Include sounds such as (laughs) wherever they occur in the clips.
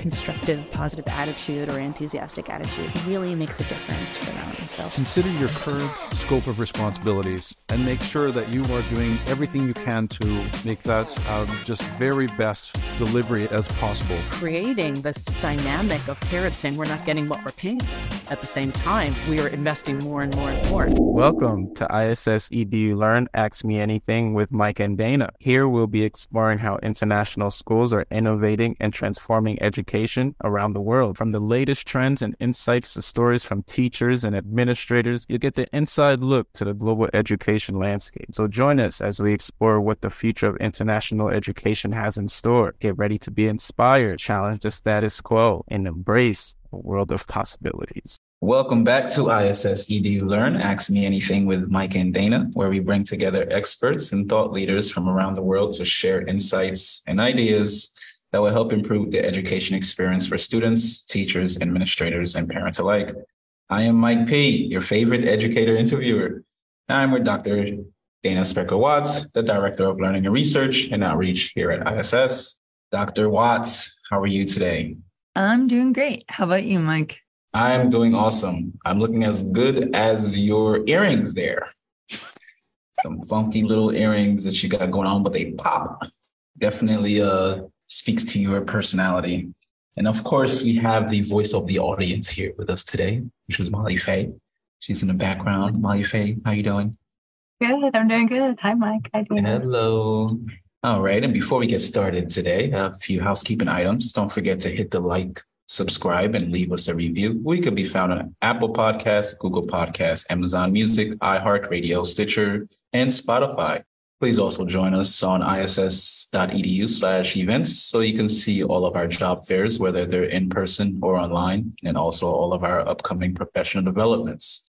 constructive, positive attitude or enthusiastic attitude really makes a difference for them. So consider your current scope of responsibilities and make sure that you are doing everything you can to make that um, just very best delivery as possible. Creating this dynamic of parents saying we're not getting what we're paying. At the same time, we are investing more and more and more. Welcome to ISS EDU Learn Ask Me Anything with Mike and Dana. Here we'll be exploring how international schools are innovating and transforming education around the world. From the latest trends and insights to stories from teachers and administrators, you'll get the inside look to the global education landscape. So join us as we explore what the future of international education has in store. Get ready to be inspired, challenge the status quo, and embrace world of possibilities. Welcome back to ISS EDU Learn Ask Me Anything with Mike and Dana, where we bring together experts and thought leaders from around the world to share insights and ideas that will help improve the education experience for students, teachers, administrators, and parents alike. I am Mike P., your favorite educator interviewer. I'm with Dr. Dana Specker Watts, the Director of Learning and Research and Outreach here at ISS. Dr. Watts, how are you today? I'm doing great. How about you, Mike? I'm doing awesome. I'm looking as good as your earrings there. Some funky little earrings that you got going on, but they pop. Definitely uh speaks to your personality. And of course, we have the voice of the audience here with us today, which is Molly Faye. She's in the background. Molly Faye, how you doing? Good. I'm doing good. Hi, Mike. Hi, Dana. Hello. All right. And before we get started today, a few housekeeping items. Don't forget to hit the like, subscribe, and leave us a review. We could be found on Apple Podcasts, Google Podcasts, Amazon Music, iHeartRadio, Stitcher, and Spotify. Please also join us on iss.edu slash events so you can see all of our job fairs, whether they're in person or online, and also all of our upcoming professional developments.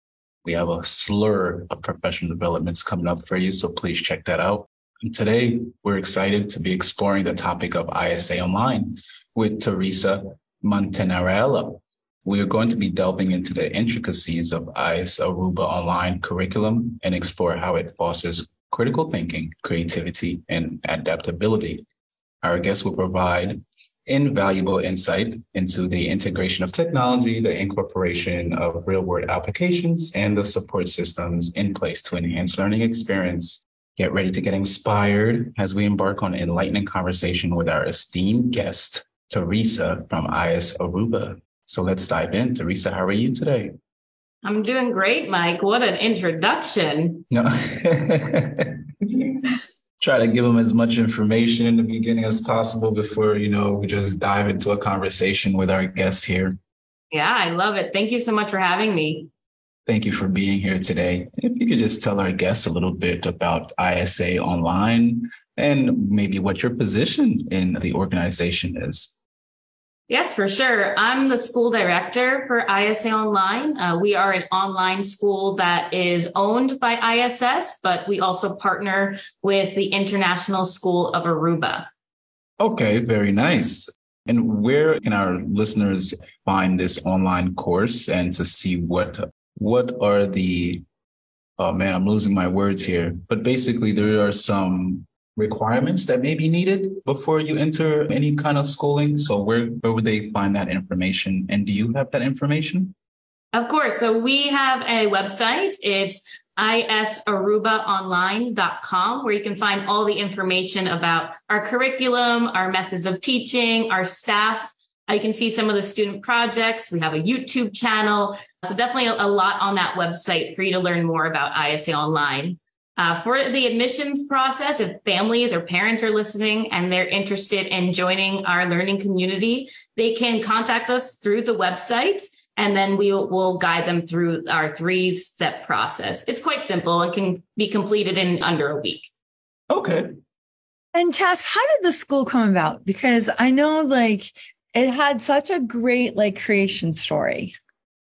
We have a slur of professional developments coming up for you, so please check that out. Today, we're excited to be exploring the topic of ISA Online with Theresa Montanarello. We are going to be delving into the intricacies of ISA Aruba Online curriculum and explore how it fosters critical thinking, creativity, and adaptability. Our guest will provide invaluable insight into the integration of technology, the incorporation of real world applications, and the support systems in place to enhance learning experience. Get ready to get inspired as we embark on an enlightening conversation with our esteemed guest, Theresa from IS Aruba. So let's dive in. Theresa, how are you today? I'm doing great, Mike. What an introduction. No. (laughs) Try to give them as much information in the beginning as possible before, you know, we just dive into a conversation with our guest here. Yeah, I love it. Thank you so much for having me. Thank you for being here today. If you could just tell our guests a little bit about ISA Online and maybe what your position in the organization is. Yes, for sure. I'm the school director for ISA Online. Uh, we are an online school that is owned by ISS, but we also partner with the International School of Aruba. Okay, very nice. And where can our listeners find this online course and to see what what are the oh man, I'm losing my words here. But basically there are some requirements that may be needed before you enter any kind of schooling. So where where would they find that information? And do you have that information? Of course. So we have a website. It's isarubaonline.com where you can find all the information about our curriculum, our methods of teaching, our staff, uh, you can see some of the student projects. We have a YouTube channel. So definitely a, lot on that website for you to learn more about ISA Online. Uh, for the admissions process, if families or parents are listening and they're interested in joining our learning community, they can contact us through the website and then we will we'll guide them through our three step process. It's quite simple and can be completed in under a week. Okay. And Tess, how did the school come about? Because I know like it had such a great like creation story.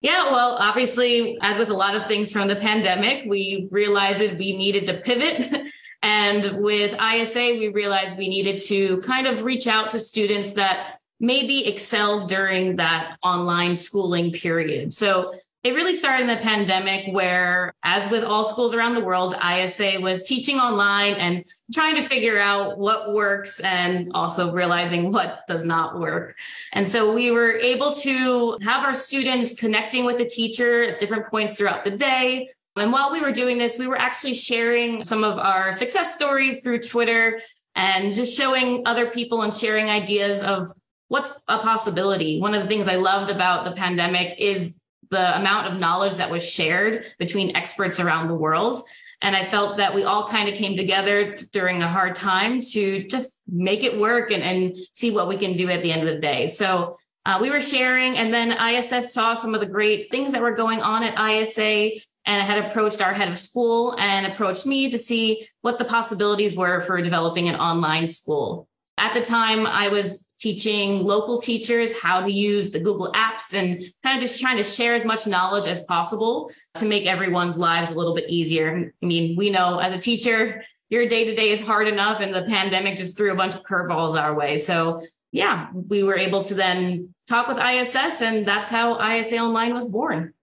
Yeah, well, obviously, as with a lot of things from the pandemic, we realized that we needed to pivot. (laughs) and with ISA, we realized we needed to kind of reach out to students that maybe excelled during that online schooling period. So it really started in the pandemic where, as with all schools around the world, ISA was teaching online and trying to figure out what works and also realizing what does not work. And so we were able to have our students connecting with the teacher at different points throughout the day. And while we were doing this, we were actually sharing some of our success stories through Twitter and just showing other people and sharing ideas of what's a possibility. One of the things I loved about the pandemic is the amount of knowledge that was shared between experts around the world. And I felt that we all kind of came together during a hard time to just make it work and, and see what we can do at the end of the day. So uh, we were sharing, and then ISS saw some of the great things that were going on at ISA and had approached our head of school and approached me to see what the possibilities were for developing an online school. At the time, I was teaching local teachers how to use the Google apps and kind of just trying to share as much knowledge as possible to make everyone's lives a little bit easier. I mean, we know as a teacher, your day to day is hard enough, and the pandemic just threw a bunch of curveballs our way. So, yeah, we were able to then talk with ISS, and that's how ISA Online was born.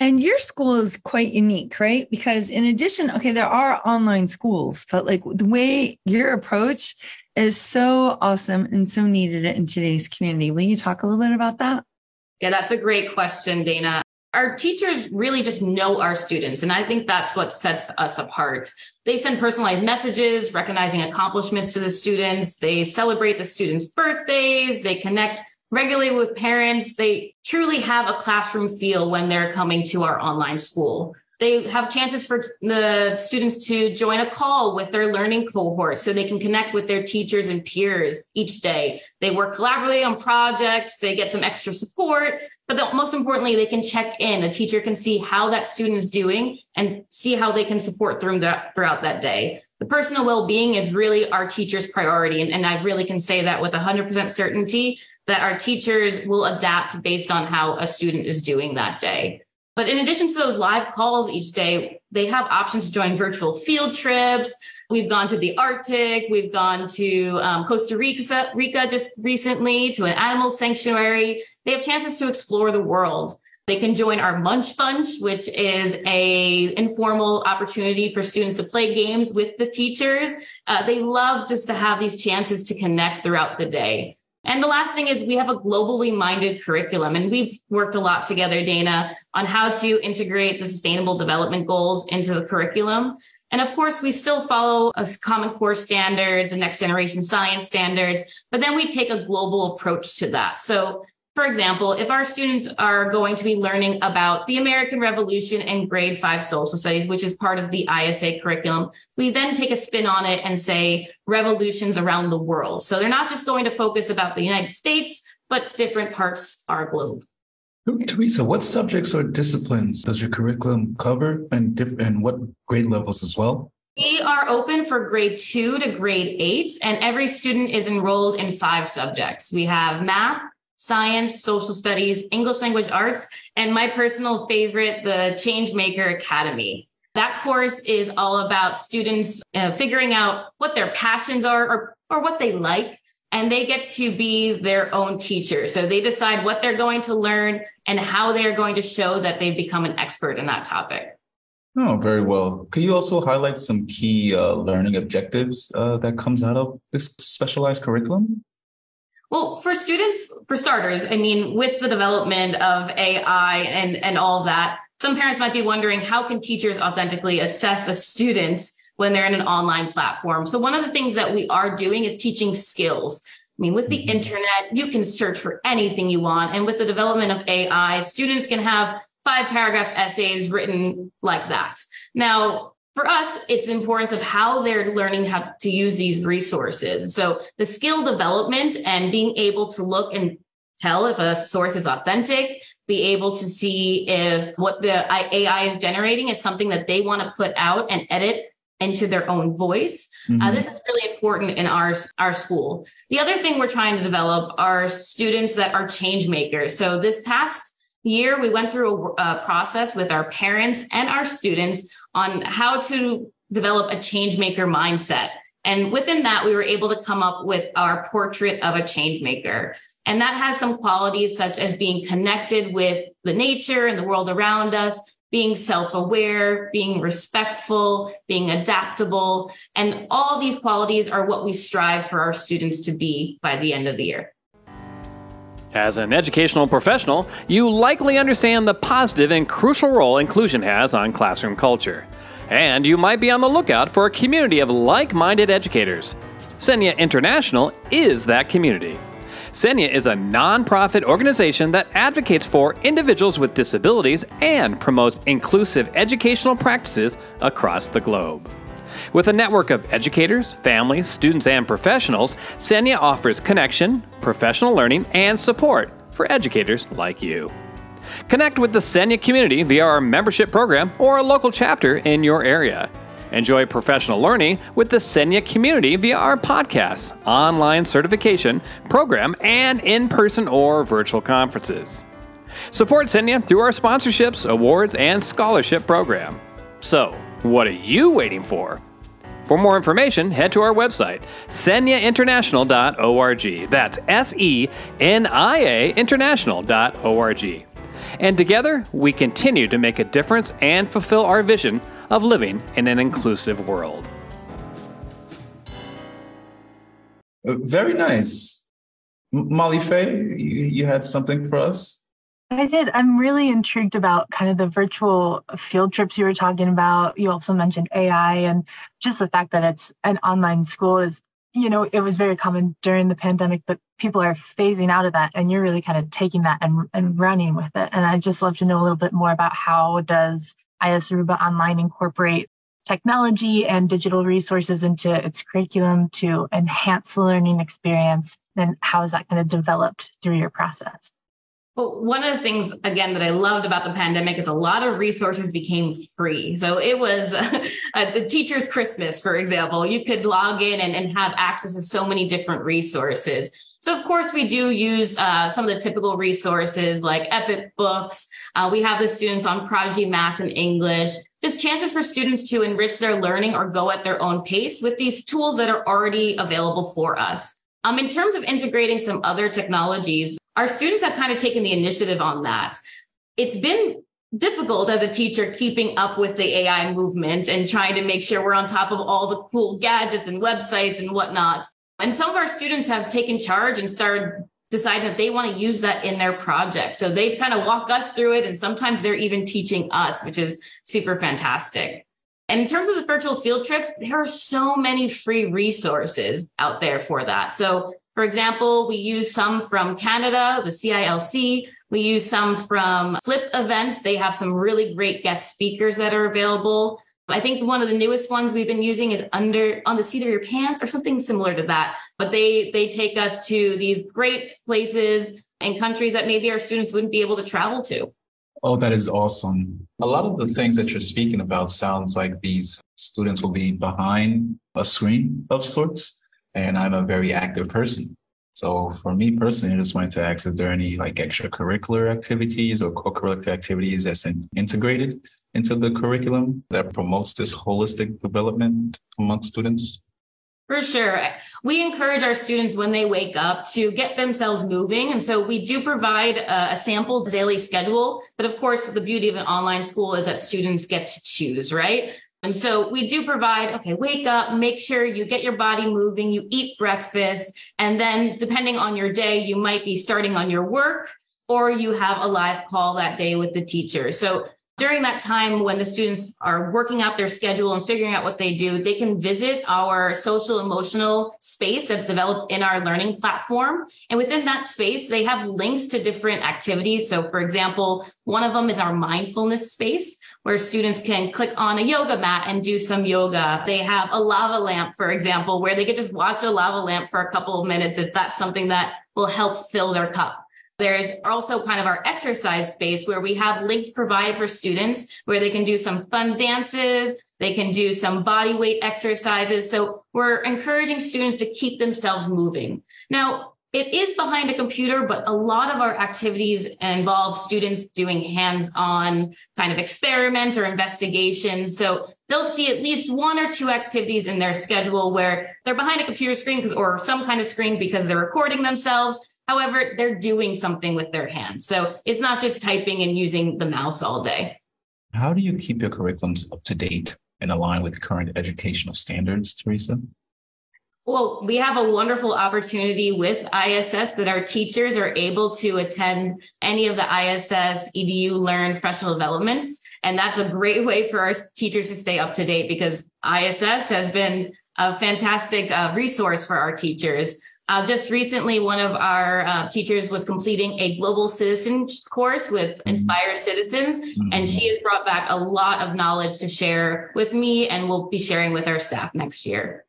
And your school is quite unique, right? Because in addition, okay, there are online schools, but like the way your approach is so awesome and so needed in today's community. Will you talk a little bit about that? Yeah, that's a great question, Dana. Our teachers really just know our students. And I think that's what sets us apart. They send personalized messages, recognizing accomplishments to the students. They celebrate the students' birthdays. They connect regularly with parents. They truly have a classroom feel when they're coming to our online school. They have chances for the students to join a call with their learning cohort so they can connect with their teachers and peers each day. They work collaboratively on projects, they get some extra support, but the, most importantly, they can check in. A teacher can see how that student is doing and see how they can support them throughout that day. The personal well-being is really our teachers' priority. And, and I really can say that with 100% certainty that our teachers will adapt based on how a student is doing that day. But in addition to those live calls each day, they have options to join virtual field trips. We've gone to the Arctic. We've gone to um, Costa Rica, Rica just recently to an animal sanctuary. They have chances to explore the world. They can join our Munch Bunch, which is a informal opportunity for students to play games with the teachers. Uh, they love just to have these chances to connect throughout the day. And the last thing is we have a globally minded curriculum and we've worked a lot together, Dana, on how to integrate the sustainable development goals into the curriculum. And of course, we still follow common core standards and next generation science standards, but then we take a global approach to that. So for example, if our students are going to be learning about the American Revolution in grade five social studies, which is part of the ISA curriculum, we then take a spin on it and say revolutions around the world. So they're not just going to focus about the United States, but different parts of our globe. Theresa, what subjects or disciplines does your curriculum cover and, diff- and what grade levels as well? We are open for grade two to grade eight, and every student is enrolled in five subjects. We have math, science, social studies, English language arts, and my personal favorite, the Changemaker Academy. That course is all about students uh, figuring out what their passions are or, or what they like. And they get to be their own teacher. So they decide what they're going to learn and how they're going to show that they've become an expert in that topic. Oh, very well. Could you also highlight some key uh, learning objectives uh, that comes out of this specialized curriculum? Well, for students, for starters, I mean, with the development of AI and, and all that, some parents might be wondering how can teachers authentically assess a student when they're in an online platform? So one of the things that we are doing is teaching skills. I mean, with the mm-hmm. internet, you can search for anything you want. And with the development of AI, students can have five paragraph essays written like that. Now, for us, it's the importance of how they're learning how to use these resources. So the skill development and being able to look and tell if a source is authentic, be able to see if what the AI is generating is something that they want to put out and edit into their own voice. Uh, mm-hmm. Uh, this is really important in our, our school. The other thing we're trying to develop are students that are change makers. So this past year, we went through a, a, process with our parents and our students on how to develop a change maker mindset. And within that, we were able to come up with our portrait of a change maker. And that has some qualities such as being connected with the nature and the world around us, being self-aware, being respectful, being adaptable. And all these qualities are what we strive for our students to be by the end of the year. As an educational professional, you likely understand the positive and crucial role inclusion has on classroom culture. And you might be on the lookout for a community of like minded educators. SENIA International is that community. SENIA is a nonprofit organization that advocates for individuals with disabilities and promotes inclusive educational practices across the globe. With a network of educators, families, students, and professionals, SENIA offers connection, professional learning, and support for educators like you. Connect with the SENIA community via our membership program or a local chapter in your area. Enjoy professional learning with the SENIA community via our podcasts, online certification program, and in person or virtual conferences. Support SENIA through our sponsorships, awards, and scholarship program. So, what are you waiting for? For more information, head to our website, seniainternational.org. That's S E N I A international.org. And together, we continue to make a difference and fulfill our vision of living in an inclusive world. Uh, Very nice. Molly Faye, you, you had something for us? I did. I'm really intrigued about kind of the virtual field trips you were talking about. You also mentioned AI and just the fact that it's an online school is, you know, it was very common during the pandemic, but people are phasing out of that and you're really kind of taking that and, and running with it. And I'd just love to know a little bit more about how does IS Aruba Online incorporate technology and digital resources into its curriculum to enhance the learning experience? And how is that kind of developed through your process? Well, one of the things, again, that I loved about the pandemic is a lot of resources became free. So it was (laughs) uh, the teacher's Christmas, for example. You could log in and, and have access to so many different resources. So of course we do use uh, some of the typical resources like Epic Books. Uh, we have the students on Prodigy Math and English. Just chances for students to enrich their learning or go at their own pace with these tools that are already available for us. Um, in terms of integrating some other technologies, our students have kind of taken the initiative on that. It's been difficult as a teacher keeping up with the AI movement and trying to make sure we're on top of all the cool gadgets and websites and whatnot. And some of our students have taken charge and started deciding that they want to use that in their project. So they kind of walk us through it. And sometimes they're even teaching us, which is super fantastic. And in terms of the virtual field trips, there are so many free resources out there for that. So for example, we use some from Canada, the CILC. We use some from Flip events. They have some really great guest speakers that are available. I think one of the newest ones we've been using is under on the seat of your pants or something similar to that. But they they take us to these great places and countries that maybe our students wouldn't be able to travel to. Oh, that is awesome. A lot of the things that you're speaking about sounds like these students will be behind a screen of sorts. And I'm a very active person. So for me personally, I just wanted to ask if there are any like extracurricular activities or co-curricular activities that's in, integrated into the curriculum that promotes this holistic development among students? For sure. We encourage our students when they wake up to get themselves moving. And so we do provide a, a, sample daily schedule. But of course, the beauty of an online school is that students get to choose, right? And so we do provide, okay, wake up, make sure you get your body moving, you eat breakfast. And then depending on your day, you might be starting on your work or you have a live call that day with the teacher. So during that time when the students are working out their schedule and figuring out what they do, they can visit our social emotional space that's developed in our learning platform. And within that space, they have links to different activities. So for example, one of them is our mindfulness space where students can click on a yoga mat and do some yoga. They have a lava lamp, for example, where they could just watch a lava lamp for a couple of minutes if that's something that will help fill their cup. There's also kind of our exercise space where we have links provided for students where they can do some fun dances. They can do some body weight exercises. So we're encouraging students to keep themselves moving. Now, it is behind a computer, but a lot of our activities involve students doing hands-on kind of experiments or investigations. So they'll see at least one or two activities in their schedule where they're behind a computer screen or some kind of screen because they're recording themselves However, they're doing something with their hands. So it's not just typing and using the mouse all day. How do you keep your curriculums up to date and align with current educational standards, Theresa? Well, we have a wonderful opportunity with ISS that our teachers are able to attend any of the ISS EDU Learn professional developments. And that's a great way for our teachers to stay up to date because ISS has been a fantastic uh, resource for our teachers. Uh, just recently, one of our uh, teachers was completing a global citizen course with mm-hmm. Inspire Citizens, mm-hmm. and she has brought back a lot of knowledge to share with me, and we'll be sharing with our staff next year.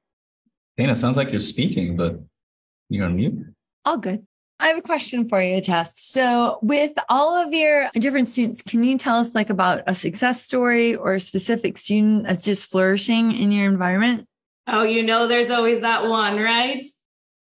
Dana, sounds like you're speaking, but you're on mute. All good. I have a question for you, Tess. So, with all of your different students, can you tell us like about a success story or a specific student that's just flourishing in your environment? Oh, you know, there's always that one, right?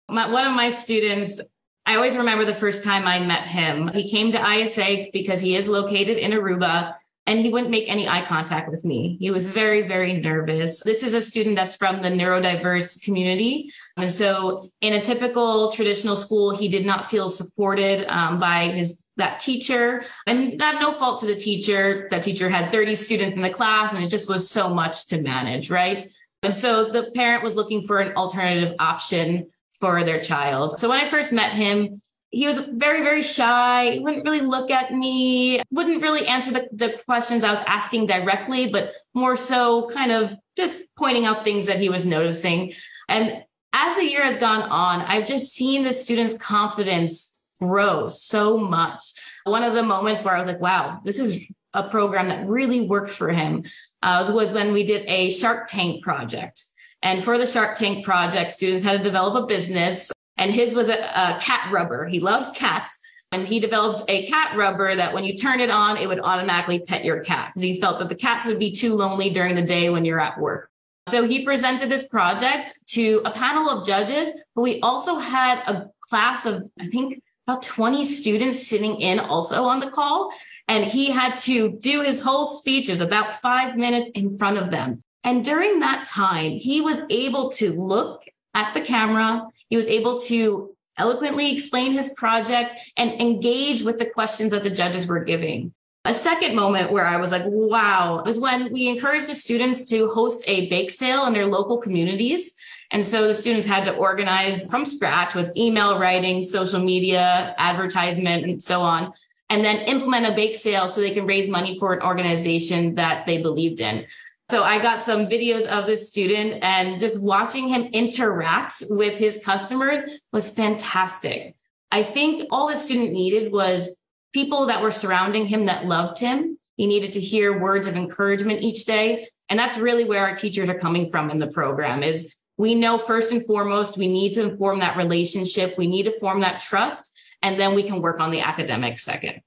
My, one of my students, I always remember the first time I met him. He came to ISA because he is located in Aruba and he wouldn't make any eye contact with me. He was very, very nervous. This is a student that's from the neurodiverse community. And so in a typical traditional school, he did not feel supported um, by his that teacher and not no fault to the teacher. That teacher had 30 students in the class and it just was so much to manage, right? And so the parent was looking for an alternative option for their child. So when I first met him, he was very, very shy. He wouldn't really look at me, wouldn't really answer the, the questions I was asking directly, but more so kind of just pointing out things that he was noticing. And as the year has gone on, I've just seen the student's confidence grow so much. One of the moments where I was like, wow, this is a program that really works for him uh, was when we did a Shark Tank project. And for the Shark Tank project, students had to develop a business and his was a, a cat rubber. He loves cats. And he developed a cat rubber that when you turn it on, it would automatically pet your cat because he felt that the cats would be too lonely during the day when you're at work. So he presented this project to a panel of judges, but we also had a class of, I think, about 20 students sitting in also on the call. And he had to do his whole speech. It was about five minutes in front of them. And during that time, he was able to look at the camera. He was able to eloquently explain his project and engage with the questions that the judges were giving. A second moment where I was like, wow, was when we encouraged the students to host a bake sale in their local communities. And so the students had to organize from scratch with email writing, social media, advertisement, and so on, and then implement a bake sale so they can raise money for an organization that they believed in. So I got some videos of this student and just watching him interact with his customers was fantastic. I think all the student needed was people that were surrounding him that loved him. He needed to hear words of encouragement each day. And that's really where our teachers are coming from in the program is we know first and foremost, we need to form that relationship. We need to form that trust and then we can work on the academic second.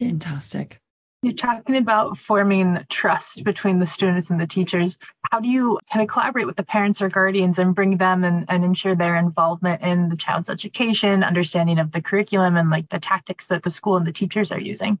Fantastic. You're talking about forming trust between the students and the teachers. How do you kind of collaborate with the parents or guardians and bring them and, and ensure their involvement in the child's education, understanding of the curriculum, and like the tactics that the school and the teachers are using?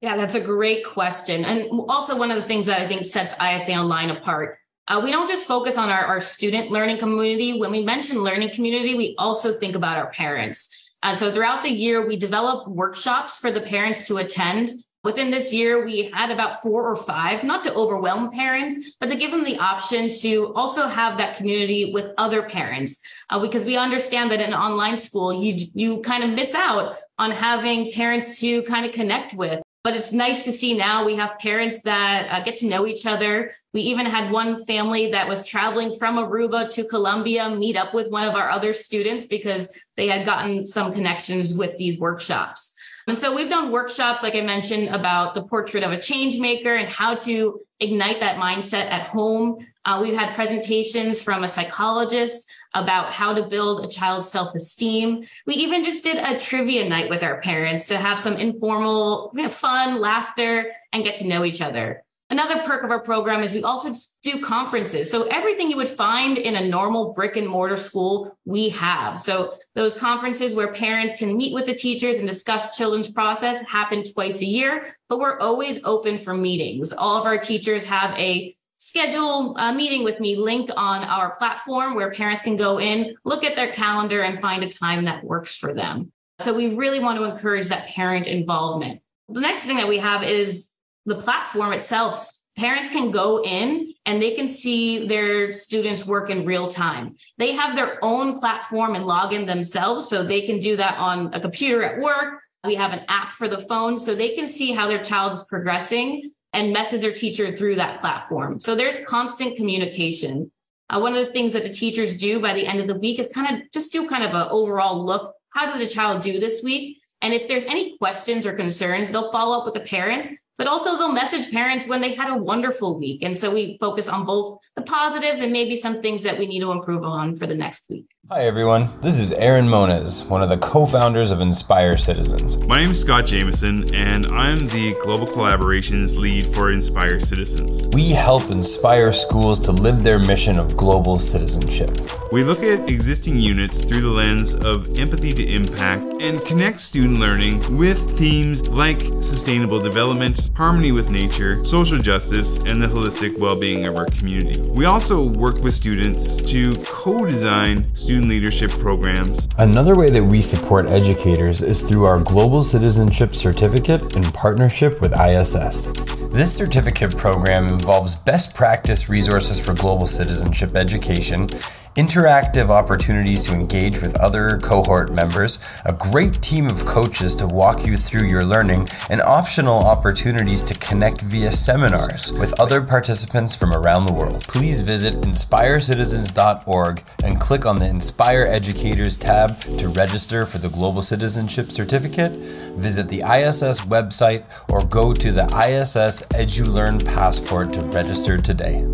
Yeah, that's a great question. And also, one of the things that I think sets ISA Online apart uh, we don't just focus on our, our student learning community. When we mention learning community, we also think about our parents. Uh, so throughout the year, we develop workshops for the parents to attend Within this year, we had about four or five, not to overwhelm parents, but to give them the option to also have that community with other parents. Uh, because we understand that in online school, you, you kind of miss out on having parents to kind of connect with. But it's nice to see now we have parents that uh, get to know each other. We even had one family that was traveling from Aruba to Colombia meet up with one of our other students because they had gotten some connections with these workshops. And so we've done workshops, like I mentioned, about the portrait of a change maker and how to ignite that mindset at home. Uh, we've had presentations from a psychologist about how to build a child's self-esteem. We even just did a trivia night with our parents to have some informal, you know, fun, laughter, and get to know each other. Another perk of our program is we also do conferences. So everything you would find in a normal brick and mortar school, we have. So those conferences where parents can meet with the teachers and discuss children's process happen twice a year, but we're always open for meetings. All of our teachers have a schedule a meeting with me link on our platform where parents can go in, look at their calendar and find a time that works for them. So we really want to encourage that parent involvement. The next thing that we have is the platform itself. Parents can go in and they can see their students work in real time. They have their own platform and log in themselves. So they can do that on a computer at work. We have an app for the phone so they can see how their child is progressing and message their teacher through that platform. So there's constant communication. Uh, one of the things that the teachers do by the end of the week is kind of just do kind of an overall look. How did the child do this week? And if there's any questions or concerns, they'll follow up with the parents but also they'll message parents when they had a wonderful week. And so we focus on both the positives and maybe some things that we need to improve on for the next week. Hi, everyone. This is Aaron Moniz, one of the co founders of Inspire Citizens. My name is Scott Jameson, and I'm the Global Collaborations Lead for Inspire Citizens. We help inspire schools to live their mission of global citizenship. We look at existing units through the lens of empathy to impact and connect student learning with themes like sustainable development, harmony with nature, social justice, and the holistic well being of our community. We also work with students to co design student student leadership programs. Another way that we support educators is through our Global Citizenship Certificate in partnership with ISS. This certificate program involves best practice resources for global citizenship education interactive opportunities to engage with other cohort members, a great team of coaches to walk you through your learning, and optional opportunities to connect via seminars with other participants from around the world. Please visit inspirecitizens.org and click on the Inspire Educators tab to register for the Global Citizenship Certificate. Visit the ISS website or go to the ISS EduLearn Passport to register today.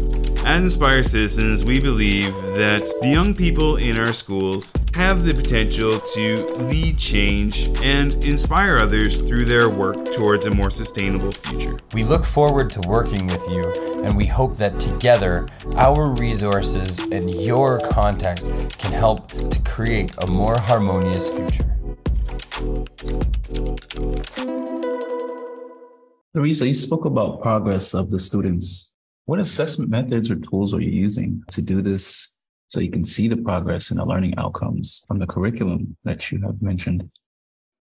At Inspire Citizens, we believe that the young people in our schools have the potential to lead change and inspire others through their work towards a more sustainable future. We look forward to working with you, and we hope that together, our resources and your contacts can help to create a more harmonious future. Theresa, you spoke about progress of the students what assessment methods or tools are you using to do this so you can see the progress and the learning outcomes from the curriculum that you have mentioned?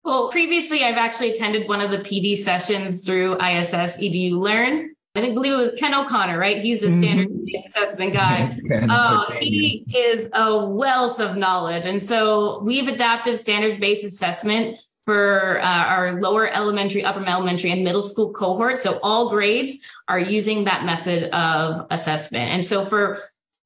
Well, previously, I've actually attended one of the PD sessions through ISS EDU Learn. I think believe it was Ken O'Connor, right? He's the standard mm-hmm. assessment guy. Uh, he is a wealth of knowledge. And so we've adapted standards based assessment for uh, our lower elementary, upper elementary, and middle school cohorts. So all grades are using that method of assessment. And so for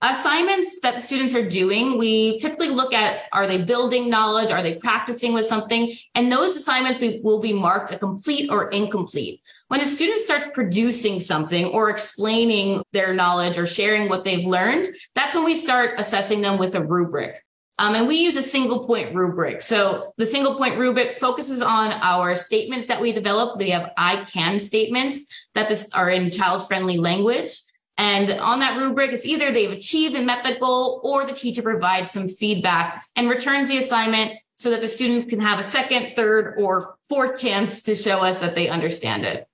assignments that the students are doing, we typically look at are they building knowledge? Are they practicing with something? And those assignments will be marked a complete or incomplete. When a student starts producing something or explaining their knowledge or sharing what they've learned, that's when we start assessing them with a rubric. Um, and we use a single point rubric. So the single point rubric focuses on our statements that we develop. We have I can statements that this are in child friendly language. And on that rubric, it's either they've achieved and met the goal or the teacher provides some feedback and returns the assignment so that the students can have a second, third, or fourth chance to show us that they understand it.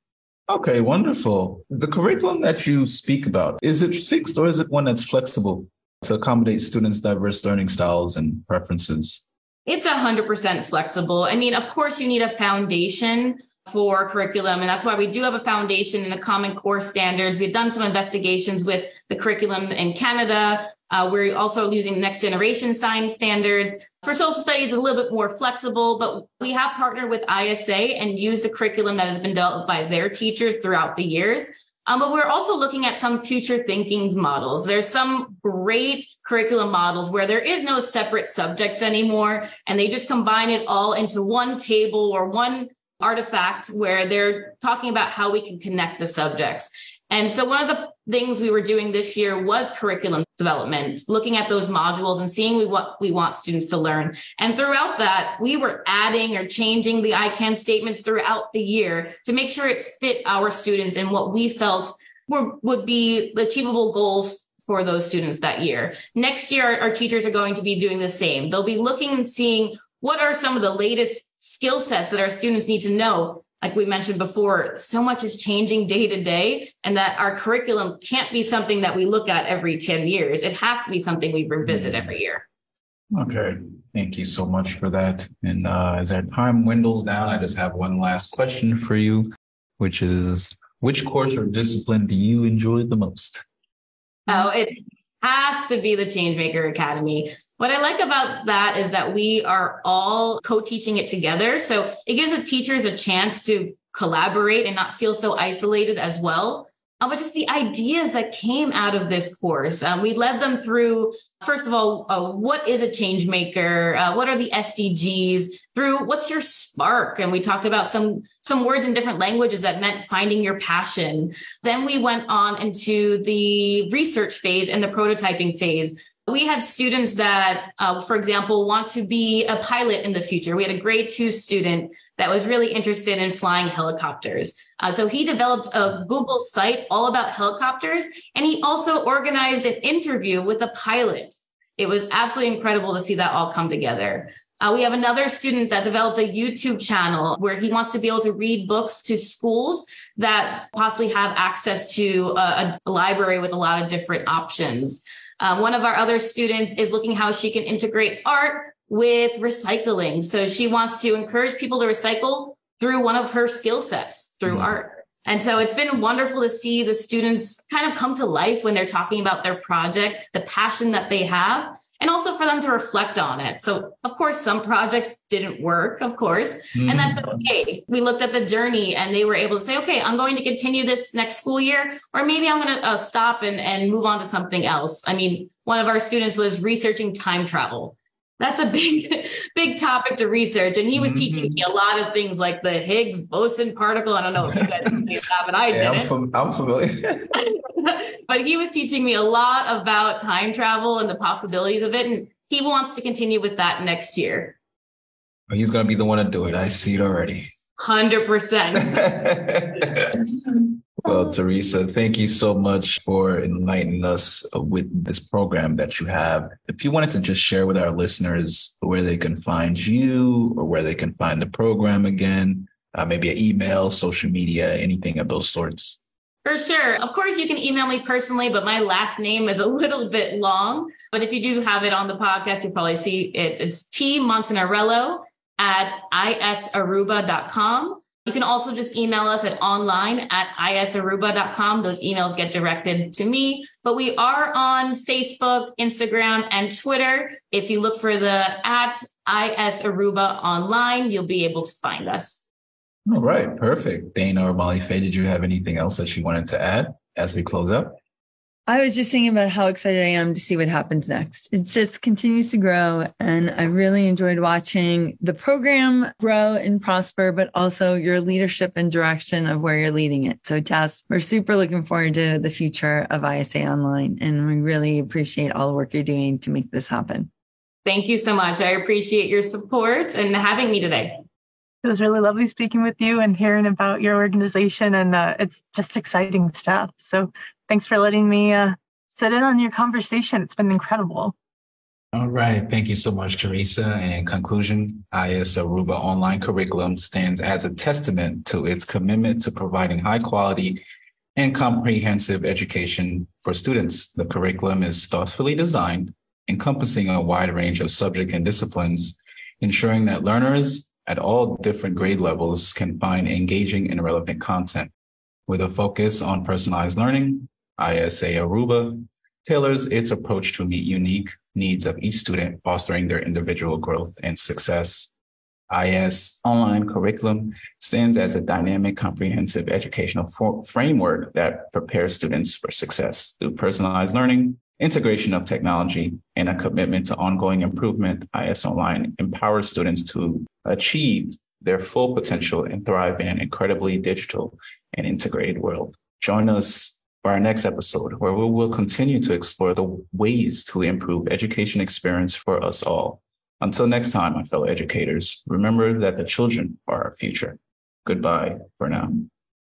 Okay, wonderful. The curriculum that you speak about, is it fixed or is it one that's flexible? To accommodate students' diverse learning styles and preferences? It's 100% flexible. I mean, of course, you need a foundation for curriculum, and that's why we do have a foundation in the Common Core standards. We've done some investigations with the curriculum in Canada. Uh, we're also using next generation science standards. For social studies, a little bit more flexible, but we have partnered with ISA and used a curriculum that has been developed by their teachers throughout the years. Um, but we're also looking at some future thinking models. There's some great curriculum models where there is no separate subjects anymore, and they just combine it all into one table or one artifact where they're talking about how we can connect the subjects. And so one of the things we were doing this year was curriculum development, looking at those modules and seeing what we want students to learn. And throughout that, we were adding or changing the I can statements throughout the year to make sure it fit our students and what we felt were, would be achievable goals for those students that year. Next year, our, our teachers are going to be doing the same. They'll be looking and seeing what are some of the latest skill sets that our students need to know like we mentioned before, so much is changing day to day, and that our curriculum can't be something that we look at every 10 years. It has to be something we revisit every year. Okay. Thank you so much for that. And uh, as our time dwindles down, I just have one last question for you, which is which course or discipline do you enjoy the most? Oh, it has to be the Changemaker Academy. What I like about that is that we are all co teaching it together. So it gives the teachers a chance to collaborate and not feel so isolated as well. Uh, but just the ideas that came out of this course. Um, we led them through, first of all, uh, what is a change maker? Uh, what are the SDGs? Through what's your spark? And we talked about some some words in different languages that meant finding your passion. Then we went on into the research phase and the prototyping phase. We had students that, uh, for example, want to be a pilot in the future. We had a grade two student that was really interested in flying helicopters. Uh, so he developed a Google site all about helicopters, and he also organized an interview with a pilot. It was absolutely incredible to see that all come together. Uh, we have another student that developed a YouTube channel where he wants to be able to read books to schools that possibly have access to a, a library with a lot of different options. Um, one of our other students is looking how she can integrate art with recycling. So she wants to encourage people to recycle through one of her skill sets through mm-hmm. art. And so it's been wonderful to see the students kind of come to life when they're talking about their project, the passion that they have, and also for them to reflect on it. So, of course, some projects didn't work, of course, mm-hmm. and that's mm-hmm. okay. We looked at the journey and they were able to say, okay, I'm going to continue this next school year, or maybe I'm going to uh, stop and, and move on to something else. I mean, one of our students was researching time travel that's a big (laughs) big topic to research and he was mm-hmm. teaching me a lot of things like the higgs boson particle i don't know if you guys knew that but i (laughs) yeah, didn't I'm, fam- I'm familiar (laughs) but he was teaching me a lot about time travel and the possibilities of it and he wants to continue with that next year he's going to be the one to do it i see it already 100% (laughs) (laughs) Well, Theresa, thank you so much for enlightening us with this program that you have. If you wanted to just share with our listeners where they can find you or where they can find the program again, uh, maybe an email, social media, anything of those sorts. For sure. Of course, you can email me personally, but my last name is a little bit long. But if you do have it on the podcast, you'll probably see it. It's T Montanarello at isaruba.com. You can also just email us at online at isaruba.com. Those emails get directed to me, but we are on Facebook, Instagram, and Twitter. If you look for the at isaruba online, you'll be able to find us. All right, perfect. Dana or Molly Faye, did you have anything else that you wanted to add as we close up? I was just thinking about how excited I am to see what happens next. It just continues to grow. And I really enjoyed watching the program grow and prosper, but also your leadership and direction of where you're leading it. So, Tess, we're super looking forward to the future of ISA Online. And we really appreciate all the work you're doing to make this happen. Thank you so much. I appreciate your support and having me today. It was really lovely speaking with you and hearing about your organization, and uh, it's just exciting stuff. So thanks for letting me uh, sit in on your conversation. It's been incredible. All right. Thank you so much, Theresa. And in conclusion, IS Aruba online curriculum stands as a testament to its commitment to providing high quality and comprehensive education for students. The curriculum is thoughtfully designed, encompassing a wide range of subject and disciplines, ensuring that learners at all different grade levels can find engaging and relevant content. With a focus on personalized learning, ISA Aruba tailors its approach to meet unique needs of each student, fostering their individual growth and success. IS online curriculum stands as a dynamic, comprehensive educational for- framework that prepares students for success through personalized learning, integration of technology, and a commitment to ongoing improvement. IS Online empowers students to achieve their full potential and thrive in an incredibly digital and integrated world. Join us for our next episode, where we will continue to explore the ways to improve education experience for us all. Until next time, my fellow educators, remember that the children are our future. Goodbye for now.